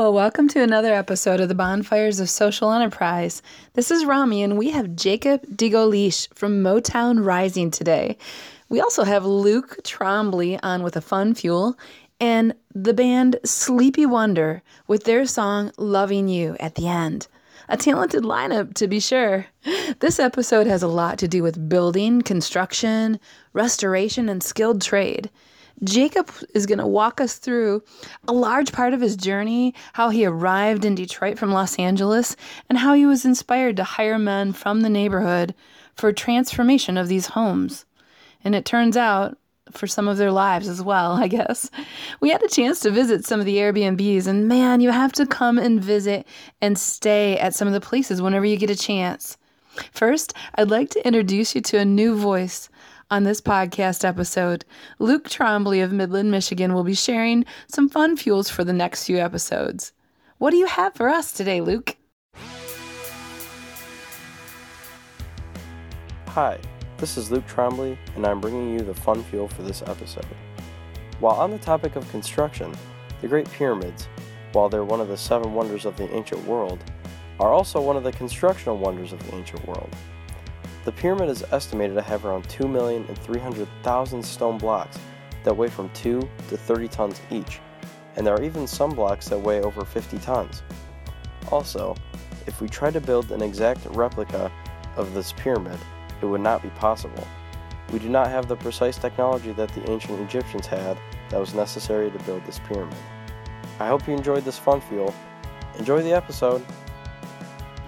Well, welcome to another episode of the Bonfires of Social Enterprise. This is Romy, and we have Jacob de Golish from Motown Rising today. We also have Luke Trombley on with a fun fuel, and the band SleepyWondr with their song Loving You at the end. A talented lineup, to be sure. This episode has a lot to do with building, construction, restoration, and skilled trade. Jacob is going to walk us through a large part of his journey, how he arrived in Detroit from Los Angeles, and how he was inspired to hire men from the neighborhood for transformation of these homes. And it turns out, for some of their lives as well, I guess. We had a chance to visit some of the Airbnbs, and man, you have to come and visit and stay at some of the places whenever you get a chance. First, I'd like to introduce you to a new voice on this podcast episode, Luke Trombley of Midland, Michigan will be sharing some fun fuels for the next few episodes. What do you have for us today, Luke? Hi, this is Luke Trombley, and I'm bringing you the fun fuel for this episode. While on the topic of construction, the Great Pyramids, while they're one of the seven wonders of the ancient world, are also one of the constructional wonders of the ancient world. The pyramid is estimated to have around 2,300,000 stone blocks that weigh from 2 to 30 tons each, and there are even some blocks that weigh over 50 tons. Also, if we tried to build an exact replica of this pyramid, it would not be possible. We do not have the precise technology that the ancient Egyptians had that was necessary to build this pyramid. I hope you enjoyed this fun fuel. Enjoy the episode.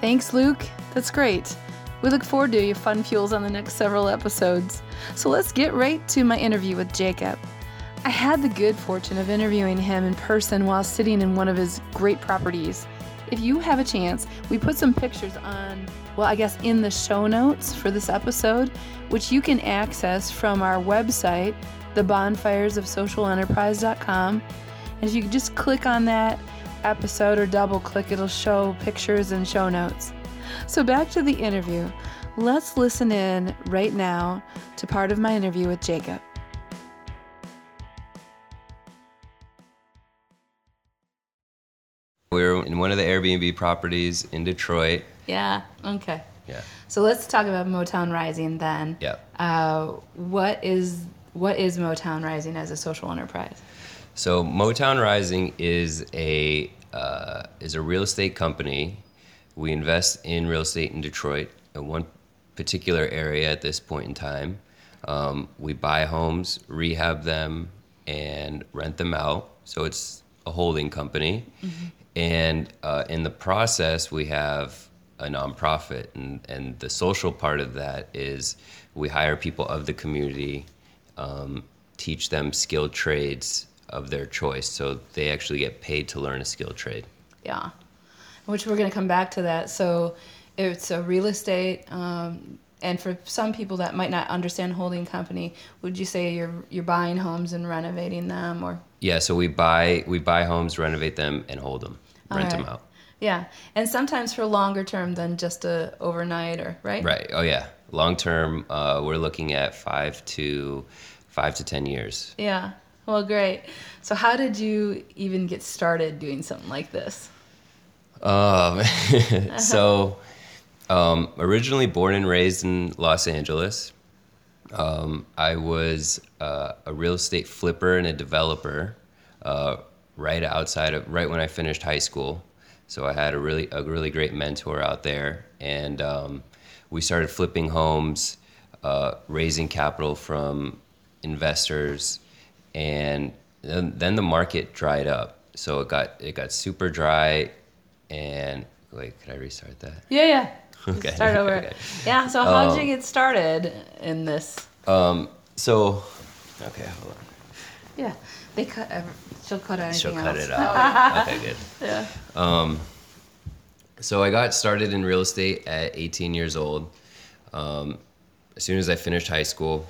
Thanks, Luke. That's great. We look forward to your fun fuels on the next several episodes. So let's get right to my interview with Jacob. I had the good fortune of interviewing him in person while sitting in one of his great properties. If you have a chance, we put some pictures on, well, I guess in the show notes for this episode, which you can access from our website, thebonfiresofsocialenterprise.com. And if you just click on that episode or double click, it'll show pictures and show notes. So, back to the interview. Let's listen in right now to part of my interview with Jacob. We were in one of the Airbnb properties in Detroit. Yeah, okay. Yeah. So let's talk about Motown Rising then. Yeah. Uh, what is what is Motown Rising as a social enterprise? So Motown Rising is a uh, is a real estate company we invest in real estate in Detroit, in one particular area at this point in time. Um, we buy homes, rehab them, and rent them out. So it's a holding company. Mm-hmm. And uh, in the process, we have a nonprofit. And, and the social part of that is we hire people of the community, um, teach them skilled trades of their choice. So they actually get paid to learn a skilled trade. Yeah which we're going to come back to that. So it's a real estate. Um, and for some people that might not understand holding company, would you say you're you're buying homes and renovating them, or? Yeah, so we buy we buy homes, renovate them, and hold them, rent right. them out. Yeah, and sometimes for longer term than just a overnight, or right? Right. Oh yeah, long term. Uh, we're looking at five to five to ten years. Yeah. Well, great. So, how did you even get started doing something like this? Um, so, um, originally born and raised in Los Angeles. Um, I was uh, a real estate flipper and a developer uh, right outside of right when I finished high school. So I had a really a really great mentor out there, and um, we started flipping homes, uh, raising capital from investors, and then, then the market dried up. So it got it got super dry and wait, could I restart that? Yeah, yeah. Okay. Start over. okay. Yeah. So how um, did you get started in this? Um. So, okay, hold on. Yeah, they cut. Uh, she'll cut anything She'll else. cut it out. okay, good. Yeah. Um. So I got started in real estate at 18 years old. Um, as soon as I finished high school,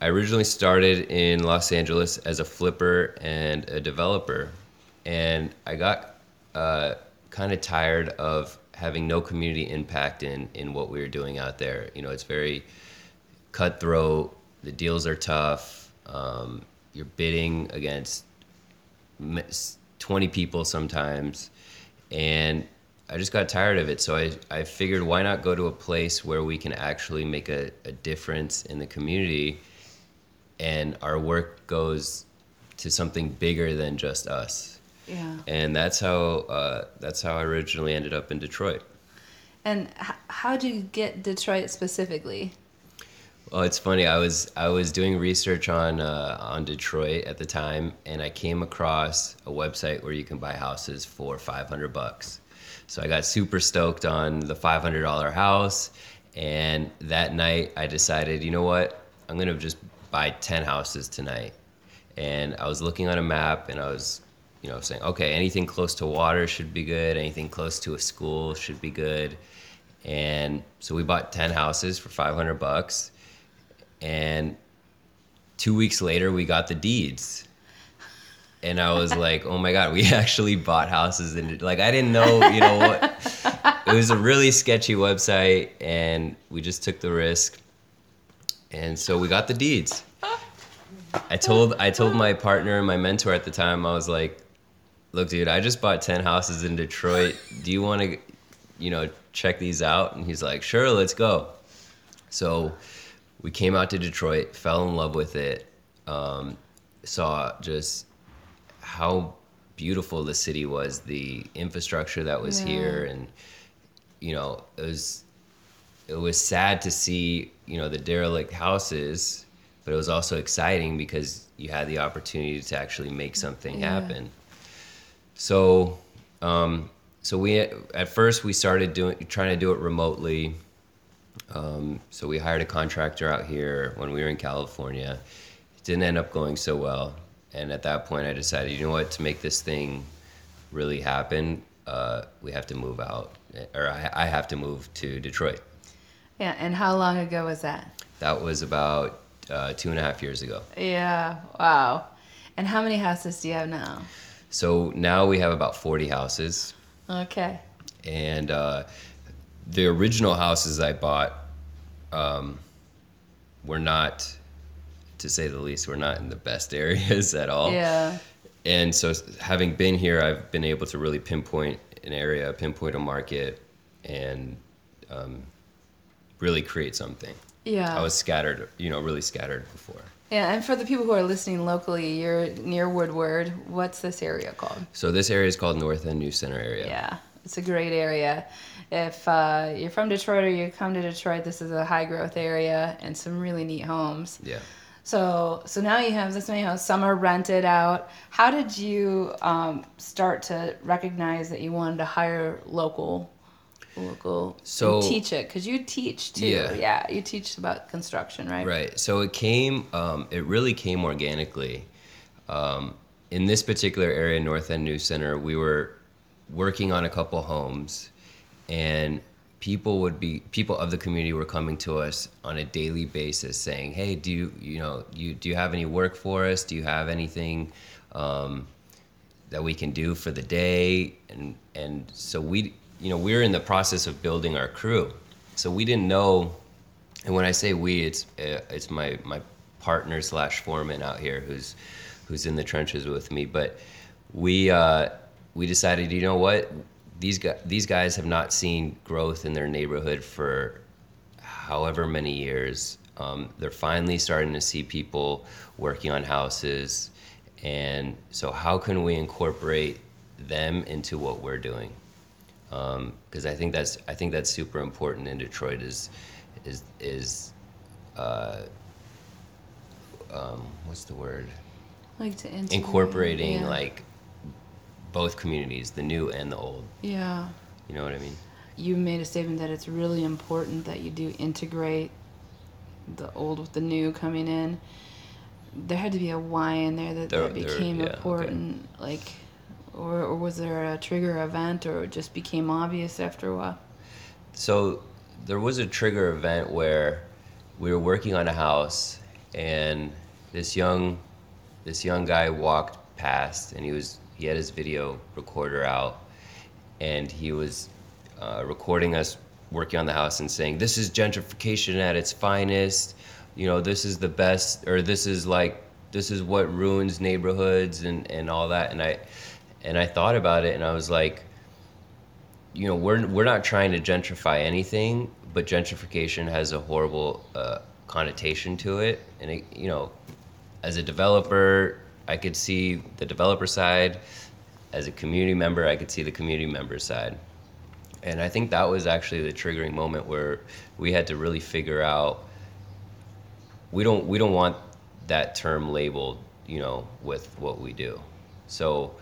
I originally started in Los Angeles as a flipper and a developer, and I got uh, kind of tired of having no community impact in in what we were doing out there. You know, it's very cutthroat. The deals are tough. Um, you're bidding against 20 people sometimes. And I just got tired of it. So I, I figured why not go to a place where we can actually make a, a difference in the community and our work goes to something bigger than just us. Yeah. And that's how uh, that's how I originally ended up in Detroit. And h- how did you get Detroit specifically? Well, it's funny. I was I was doing research on uh, on Detroit at the time, and I came across a website where you can buy houses for 500 bucks. So I got super stoked on the $500 house, and that night I decided, you know what, I'm gonna just buy 10 houses tonight. And I was looking on a map, and I was, you know, saying, okay, anything close to water should be good. Anything close to a school should be good. And so we bought 10 houses for 500 bucks and two weeks later we got the deeds and i was like oh my god we actually bought houses and like i didn't know you know what it was a really sketchy website and we just took the risk and so we got the deeds i told i told my partner and my mentor at the time i was like look dude i just bought 10 houses in detroit do you want to you know check these out and he's like sure let's go so we came out to Detroit, fell in love with it, um, saw just how beautiful the city was, the infrastructure that was Yeah. here, and you know it was it was sad to see you know the derelict houses, but it was also exciting because you had the opportunity to actually make something Yeah. happen. So. Um, so we at first we started doing trying to do it remotely um, so we hired a contractor out here when we were in California. It didn't end up going so well. And at that point, I decided, you know what, to make this thing really happen, uh, we have to move out, or I, I have to move to Detroit. Yeah. And how long ago was that? That was about uh, two and a half years ago. Yeah. Wow. And how many houses do you have now? So now we have about 40 houses. Okay. and uh, the original houses I bought um, were not, to say the least, were not in the best areas at all. Yeah. And so, having been here, I've been able to really pinpoint an area, pinpoint a market, and um, really create something. Yeah. I was scattered, you know, really scattered before. Yeah, and for the people who are listening locally, you're near Woodward. What's this area called? So this area is called North End New Center area. Yeah, it's a great area. If uh, you're from Detroit or you come to Detroit, this is a high growth area and some really neat homes. Yeah. So, so now you have this many homes. Some are rented out. How did you um, start to recognize that you wanted to hire local, local, So- teach it? Because you teach too. Yeah. yeah, you teach about construction, right? Right. So it came, um, it really came organically. Um, in this particular area, North End News Center, we were working on a couple homes, and people would be people of the community were coming to us on a daily basis saying, "Hey, do you you know you do you have any work for us? Do you have anything?" Um, that we can do for the day and and so we you know we're in the process of building our crew so we didn't know and when i say we it's uh, it's my my partner slash foreman out here who's who's in the trenches with me but we uh we decided you know what these guys these guys have not seen growth in their neighborhood for however many years. Um, they're finally starting to see people working on houses, and so how can we incorporate them into what we're doing? Because I think that's I think that's super important in Detroit. Is is is uh, um, what's the word? Like to integrate, Incorporating yeah. like both communities, the new and the old. yeah. You know what I mean? You made a statement that it's really important that you do integrate the old with the new coming in. There had to be a why in there that, There- that there- became yeah, okay. important, like, or, or was there a trigger event, or it just became obvious after a while? So there was a trigger event where we were working on a house and this young this young guy walked past and he was he had his video recorder out and he was uh, recording us working on the house and saying this is gentrification at its finest you know this is the best or this is like this is what ruins neighborhoods and and all that and i and I thought about it, and I was like, you know, we're we're not trying to gentrify anything, but gentrification has a horrible uh, connotation to it, and it, you know, as a developer, I could see the developer side. As a community member, I could see the community member side. And I think that was actually the triggering moment where we had to really figure out we don't we don't want that term labeled, you know, with what we do. So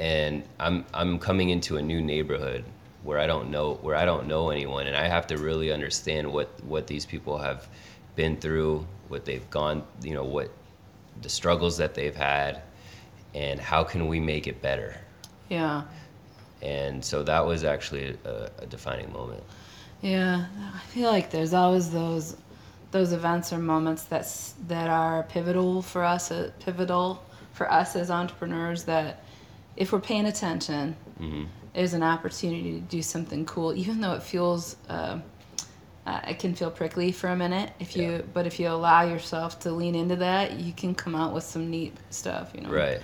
and I'm I'm coming into a new neighborhood where I don't know where I don't know anyone and I have to really understand what what these people have been through, what they've gone, you know, what the struggles that they've had and how can we make it better. Yeah. And so that was actually a, a defining moment. Yeah, I feel like there's always those those events or moments that that are pivotal for us, uh, pivotal for us as entrepreneurs. That if we're paying attention, mm-hmm. is an opportunity to do something cool, even though it feels. Uh, uh, it can feel prickly for a minute if you yeah. but if you allow yourself to lean into that you can come out with some neat stuff you know right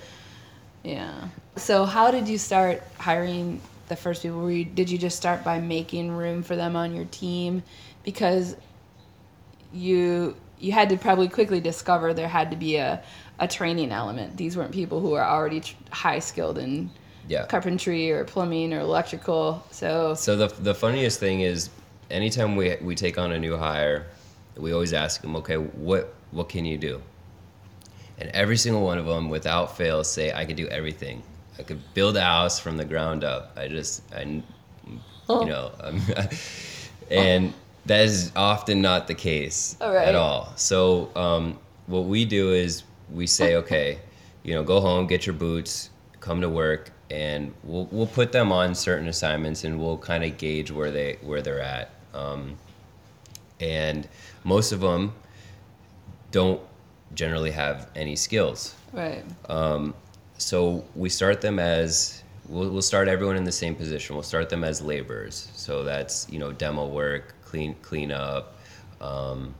yeah so how did you start hiring the first people were you, did you just start by making room for them on your team because you you had to probably quickly discover there had to be a, a training element these weren't people who are already tr- high skilled in yeah. carpentry or plumbing or electrical so so the, the funniest thing is anytime we, we take on a new hire we always ask them okay what what can you do and every single one of them without fail say i can do everything I could build a house from the ground up. I just, I, oh. you know, and that is often not the case all right. at all. So um, what we do is we say, okay, you know, go home, get your boots, come to work, and we'll we'll put them on certain assignments, and we'll kind of gauge where they where they're at. Um, and most of them don't generally have any skills. Right. Um, so we start them as we'll, we'll start everyone in the same position. We'll start them as laborers. So that's you know demo work, clean clean up, um,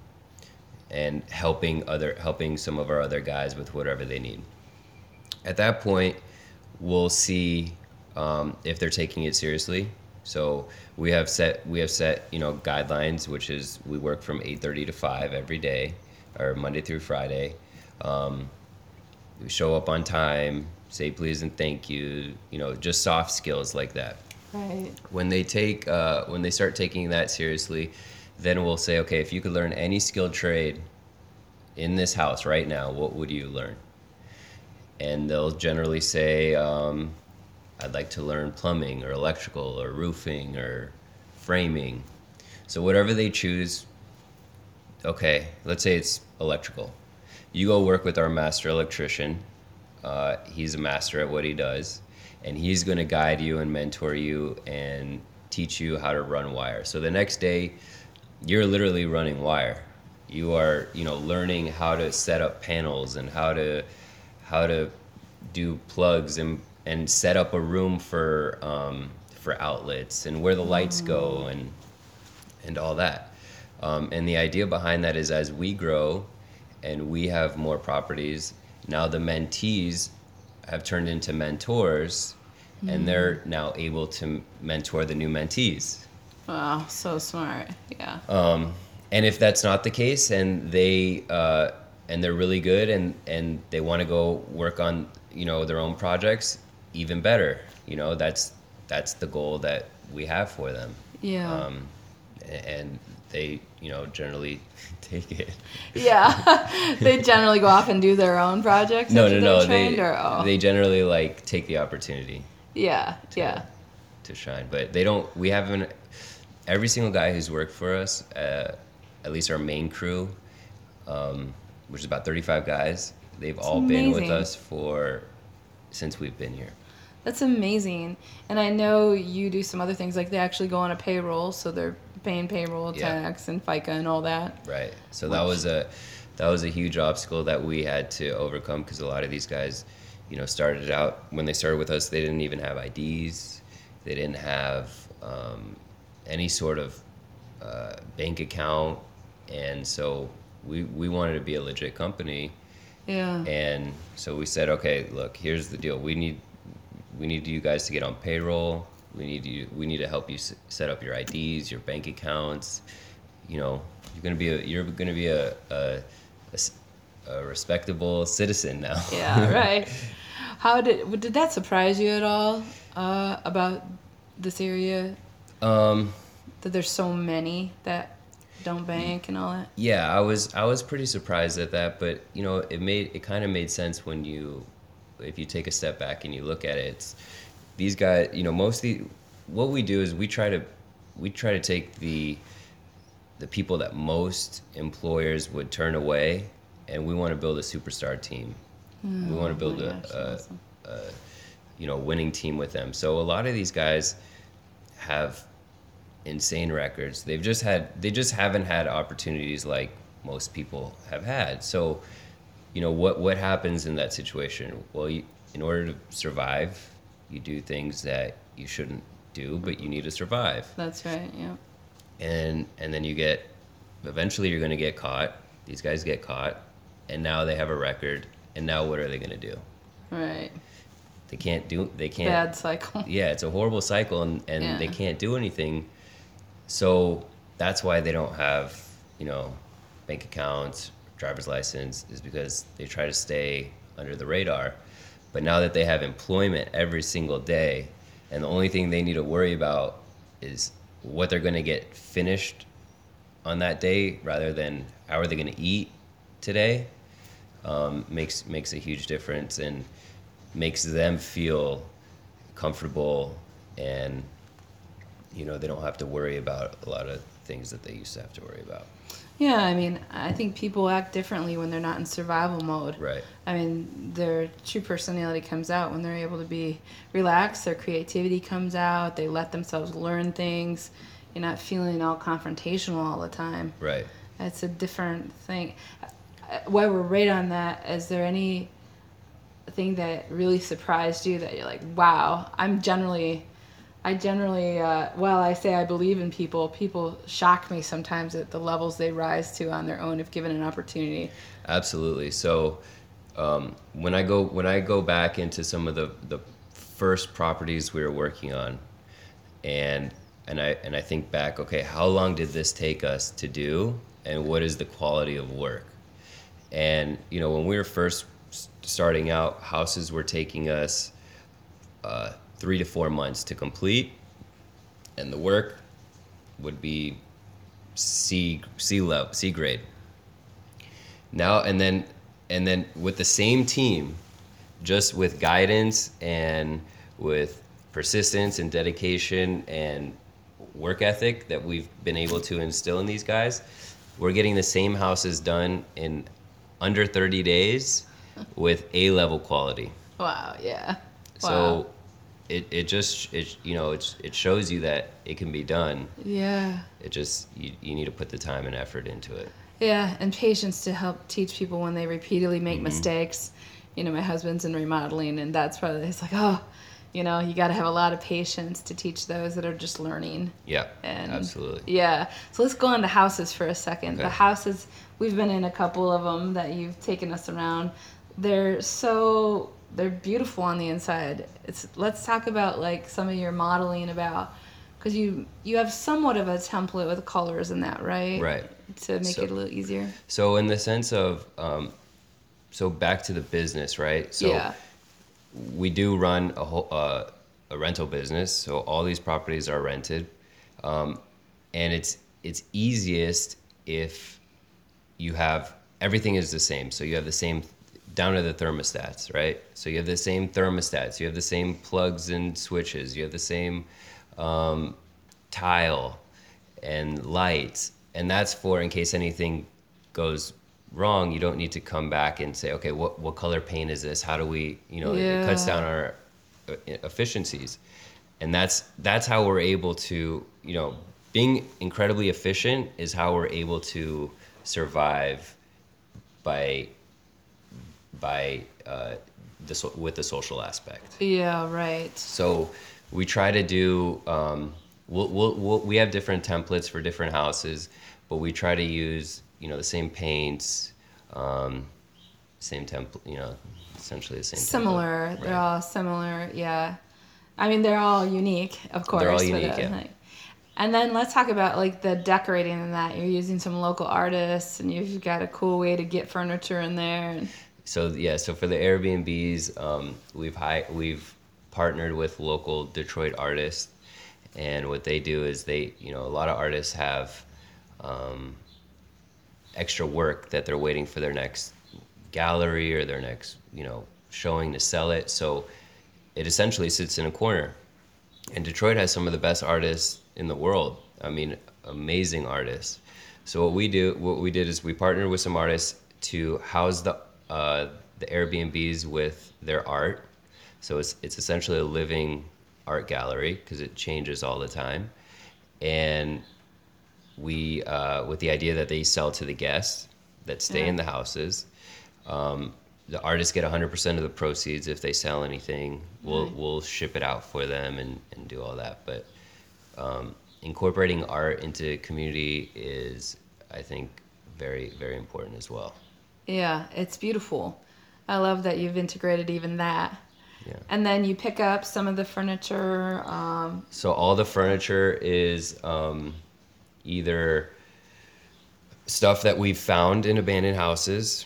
and helping other helping some of our other guys with whatever they need. At that point, we'll see um, if they're taking it seriously. So we have set we have set you know guidelines, which is we work from 8:30 to 5 every day, or Monday through Friday. Um, we show up on time, say please and thank you, you know, just soft skills like that. Right. When they take, uh, when they start taking that seriously, then we'll say, okay, if you could learn any skilled trade in this house right now, what would you learn? And they'll generally say, um, I'd like to learn plumbing or electrical or roofing or framing. So whatever they choose, okay, let's say it's electrical you go work with our master electrician. Uh, he's a master at what he does, and he's going to guide you and mentor you and teach you how to run wire. So the next day, you're literally running wire. You are, you know, learning how to set up panels and how to how to do plugs and and set up a room for um, for outlets and where the lights go and and all that. Um, and the idea behind that is as we grow and we have more properties. Now the mentees have turned into mentors, mm. and they're now able to mentor the new mentees. Wow, so smart. Yeah. Um, and if that's not the case, and they uh, and they're really good, and and they want to go work on you know their own projects, even better. You know that's that's the goal that we have for them. Yeah. Um, and they you know generally take it. Yeah, they generally go off and do their own projects. No, no, no. They or, oh. they generally like take the opportunity. Yeah, to, yeah. To shine, but they don't. We haven't. Every single guy who's worked for us, uh, at least our main crew, um, which is about thirty-five guys, they've all amazing. been with us for since we've been here. That's amazing. And I know you do some other things like they actually go on a payroll, so they're paying payroll tax and FICA and all that. Right. So that was a that was a huge obstacle that we had to overcome because a lot of these guys, you know, started out when they started with us, they didn't even have IDs, they didn't have um, any sort of uh, bank account, and so we we wanted to be a legit company. Yeah. And so we said, okay, look, here's the deal. We need we need you guys to get on payroll. We need you. We need to help you s- set up your IDs, your bank accounts. You know, you're gonna be a you're gonna be a a, a a respectable citizen now. Yeah, right. How did did that surprise you at all uh, about this area? Um, That there's so many that don't bank and all that. yeah, I was I was pretty surprised at that, but you know, it made it kind of made sense when you if you take a step back and you look at it. It's, these guys, you know, mostly what we do is we try to we try to take the the people that most employers would turn away, and we want to build a superstar team. we want to build a, gosh, a, awesome. a you know winning team with them. So a lot of these guys have insane records. They've just had they just haven't had opportunities like most people have had. So, you know what what happens in that situation? Well, you, in order to survive, you do things that you shouldn't do, but you need to survive. That's right. Yeah. And and then you get eventually you're going to get caught. These guys get caught, and now they have a record. And now what are they going to do? Right. They can't do they can't Bad cycle. yeah, it's a horrible cycle, and, and Yeah. they can't do anything. So that's why they don't have, you know, bank accounts, driver's license, is because they try to stay under the radar. But now that they have employment every single day, and the only thing they need to worry about is what they're going to get finished on that day, rather than how are they going to eat today, um, makes makes a huge difference and makes them feel comfortable and you know they don't have to worry about a lot of things that they used to have to worry about Yeah, I mean, I think people act differently when they're not in survival mode. right I mean, their true personality comes out when they're able to be relaxed. Their creativity comes out. They let themselves learn things. You're not feeling all confrontational all the time. right It's a different thing. Uh, While we're right on that, is there any thing that really surprised you that you're like, wow, I'm generally, I generally, uh, while I say I believe in people, people shock me sometimes at the levels they rise to on their own if given an opportunity. absolutely. So um, when i go when i go back into some of the the first properties we were working on and and i and i think back okay how long did this take us to do and what is the quality of work? And you know when we were first starting out houses were taking us uh, three to four months to complete and the work would be c c level c grade now and then and then with the same team just with guidance and with persistence and dedication and work ethic that we've been able to instill in these guys we're getting the same houses done in under 30 days with a level quality Wow, yeah. so Wow. It, it just it you know it's, it shows you that it can be done Yeah. it just you, you need to put the time and effort into it Yeah, and patience to help teach people when they repeatedly make Mm-hmm. mistakes. You know, my husband's in remodeling, and that's probably it's like, oh, you know, you got to have a lot of patience to teach those that are just learning. yeah And absolutely Yeah. So let's go on to houses for a second. The houses, we've been in a couple of them that you've taken us around. They're so they're beautiful on the inside. It's let's talk about like some of your modeling about because you you have somewhat of a template with colors in that, right? Right. To make So- it a little easier. So in the sense of, um, so back to the business, right? So yeah. we do run a whole uh, a rental business. So all these properties are rented, um, and it's it's easiest if you have everything is the same. So you have the same down to the thermostats, right? So you have the same thermostats, you have the same plugs and switches, you have the same um, tile and lights, and that's for in case anything goes wrong. You don't need to come back and say, okay, what what color paint is this? How do we, you know, it cuts down our uh, efficiencies, and that's that's how we're able to, you know, being incredibly efficient is how we're able to survive by by uh, the so- with the social aspect. Yeah. Right. So we try to do. Um, we'll, we'll, we'll, we have different templates for different houses, but we try to use you know the same paints, um, same template. You know, essentially the same. template. Similar. They're Right. all similar. Yeah. I mean, they're all unique, of course. They're all but, unique, uh, yeah. like- and then let's talk about like the decorating and that. You're using some local artists, and you've got a cool way to get furniture in there. And, So yeah, so for the Airbnbs, um, we've hi- we've partnered with local Detroit artists, and what they do is they, you know, a lot of artists have um, extra work that they're waiting for their next gallery or their next, you know, showing to sell it. So it essentially sits in a corner. And Detroit has some of the best artists in the world. I mean, amazing artists. So what we do, what we did is we partnered with some artists to house the uh, the Airbnbs with their art. So it's it's essentially a living art gallery because it changes all the time, and we uh, with the idea that they sell to the guests that stay in the houses. Um, the artists get 100% of the proceeds if they sell anything. We'll Right. we'll ship it out for them and, and do all that. But um, incorporating art into community is, I think, very very important as well. Yeah, it's beautiful. I love that you've integrated even that. Yeah. And then you pick up some of the furniture. Um, So all the furniture is um, either stuff that we've found in abandoned houses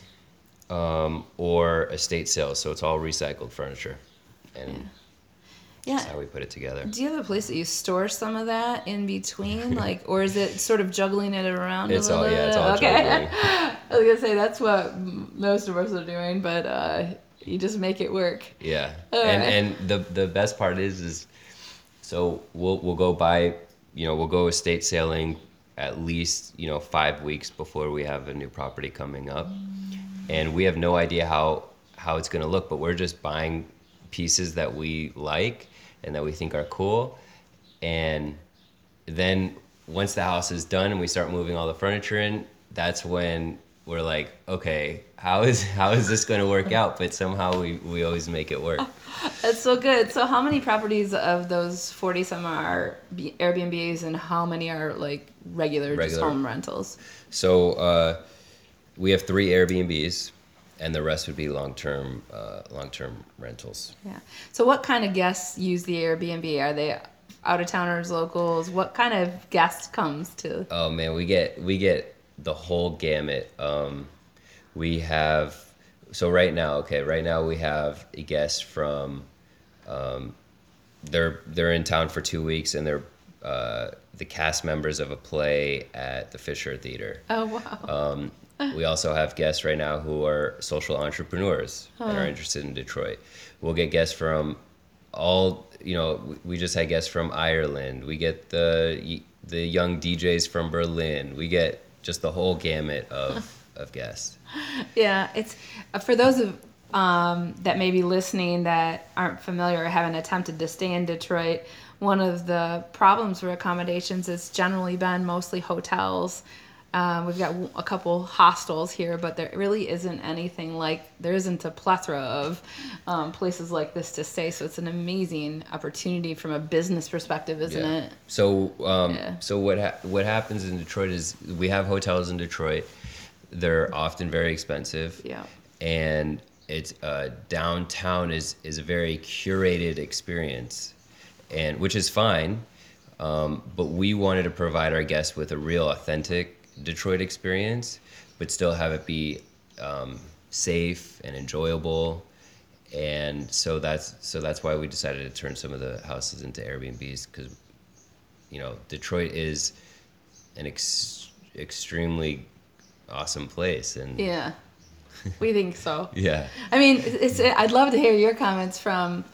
um, or estate sales. So it's all recycled furniture, and yeah. that's how we put it together. Do you have a place that you store some of that in between, like, or is it sort of juggling it around It's a all yeah, it's all okay. juggling. I was gonna say that's what most of us are doing, but uh, you just make it work. Yeah, All and right. and the the best part is is so we'll we'll go buy you know we'll go estate sailing at least you know five weeks before we have a new property coming up, and we have no idea how how it's gonna look, but we're just buying pieces that we like and that we think are cool, and then once the house is done and we start moving all the furniture in, that's when we're like, okay, how is how is this going to work out? But somehow we we always make it work. That's so good. So, how many properties of those forty some are Airbnbs, and how many are like regular, just home rentals? So uh, we have three Airbnbs, and the rest would be long term uh, long term rentals. Yeah. So, what kind of guests use the Airbnb? Are they out of towners, locals? What kind of guest comes to? Oh man, we get we get the whole gamut. Um, we have so right now, okay, right now we have a guest from. Um, they're they're in town for two weeks, and they're uh, the cast members of a play at the Fisher Theater. Oh wow. Um, we also have guests right now who are social entrepreneurs and are interested in Detroit. We'll get guests from all, you know, we- we just had guests from Ireland. We get the the young DJs from Berlin. We get just the whole gamut of of guests. Yeah, it's uh, for those of um, that may be listening that aren't familiar or haven't attempted to stay in Detroit. One of the problems for accommodations has generally been mostly hotels. Uh, we've got a couple hostels here, but there really isn't anything like there isn't a plethora of um, places like this to stay. So it's an amazing opportunity from a business perspective, isn't Yeah. it? So, um, Yeah. so what ha- what happens in Detroit is we have hotels in Detroit. They're often very expensive. Yeah. And it's uh, downtown is is a very curated experience, and which is fine. Um, but we wanted to provide our guests with a real, authentic Detroit experience, but still have it be um, safe and enjoyable. And so that's so that's why we decided to turn some of the houses into Airbnbs because you know Detroit is an ex- extremely awesome place and Yeah. We think so. yeah I mean, it's. I'd love to hear your comments from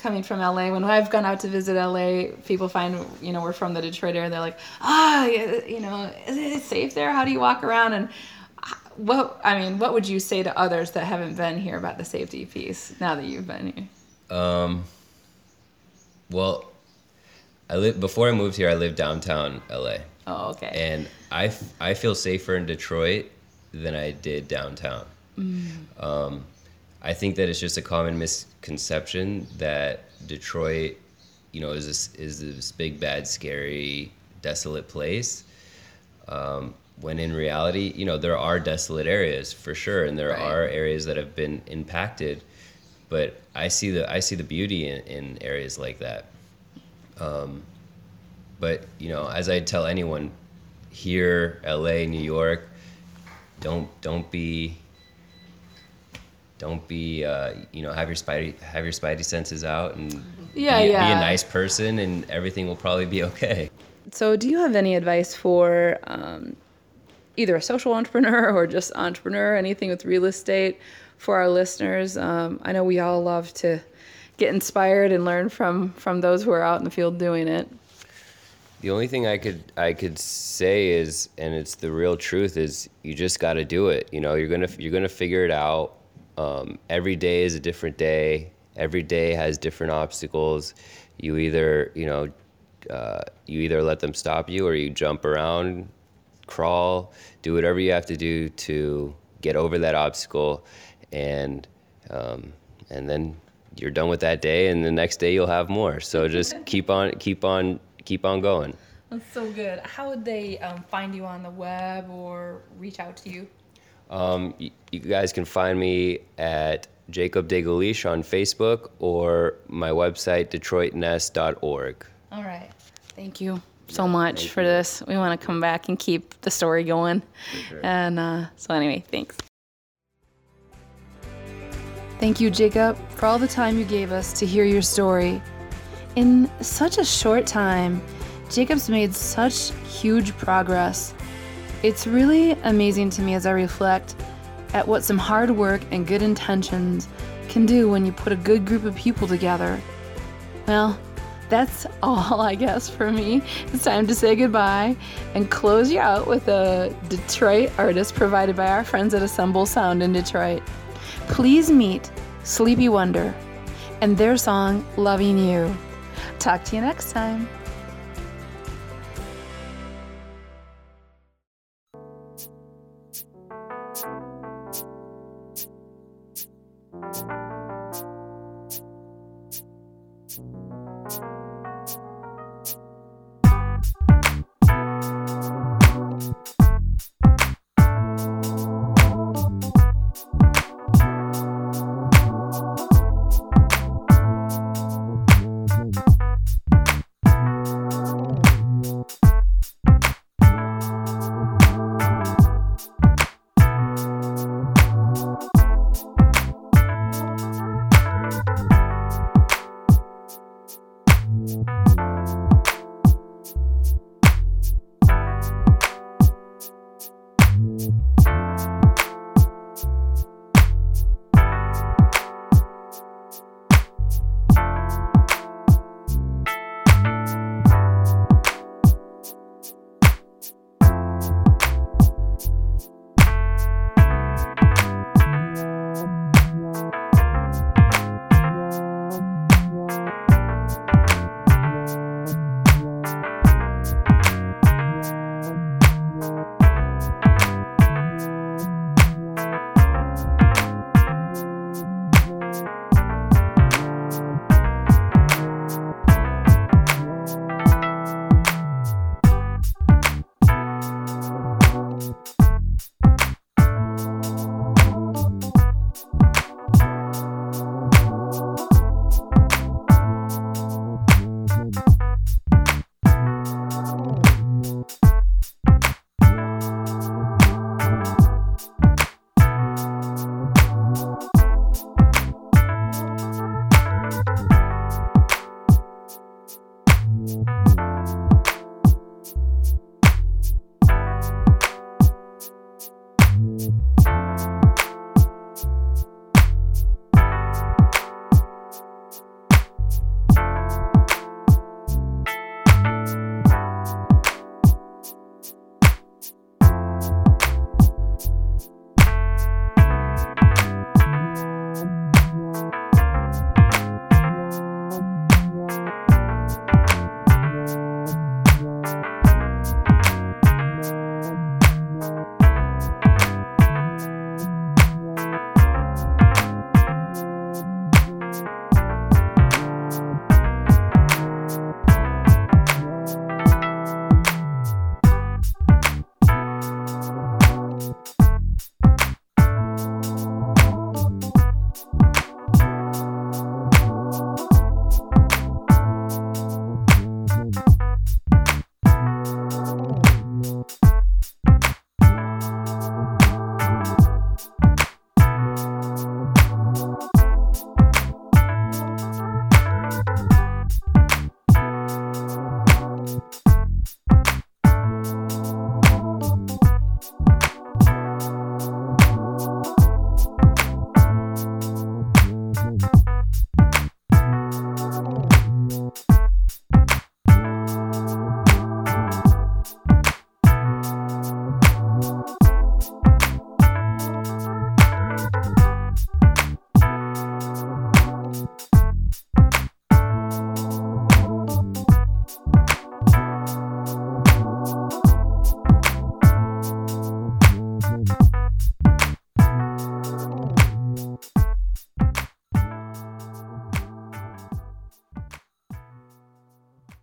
coming from LA. When I've gone out to visit LA, people find you know we're from the Detroit area. And they're like, ah, y- you know, is it safe there? How do you walk around? And uh, what I mean, what would you say to others that haven't been here about the safety piece now that you've been here? Um, well, I live before I moved here. I lived downtown LA, Oh, okay. and I, I feel safer in Detroit than I did downtown. Um, I think that it's just a common misconception that Detroit, you know, is this is this big bad scary desolate place. Um, when in reality, you know, there are desolate areas for sure, and there Right. are areas that have been impacted but I see the I see the beauty in, in areas like that. Um, but you know, as I tell anyone here, LA, New York, don't don't be don't be uh, you know have your spidey have your spidey senses out and Yeah, be, be a nice person and everything will probably be okay. So, do you have any advice for um, either a social entrepreneur or just entrepreneur, anything with real estate for our listeners? Um, I know we all love to get inspired and learn from from those who are out in the field doing it. The only thing I could I could say is, and it's the real truth, is you just got to do it. You know, you're gonna you're gonna figure it out. Um, every day is a different day. Every day has different obstacles. You either you know uh, you either let them stop you or you jump around, crawl, do whatever you have to do to get over that obstacle, and um, and then you're done with that day, and the next day you'll have more. So just keep on keep on keep on going. That's so good. How would they um, find you on the web or reach out to you? Um, you guys can find me at Jacob de Golish on Facebook or my website, detroitnest.org. All right. Thank you so much for this. We want to come back and keep the story going. And uh, so, anyway, thanks. Thank you, Jacob, for all the time you gave us to hear your story. In such a short time, Jacob's made such huge progress. It's really amazing to me as I reflect at what some hard work and good intentions can do when you put a good group of people together. Well, that's all I guess for me. It's time to say goodbye and close you out with a Detroit artist provided by our friends at Assemble Sound in Detroit. Please meet SleepyWondr and their song Loving You. Talk to you next time. Thanks.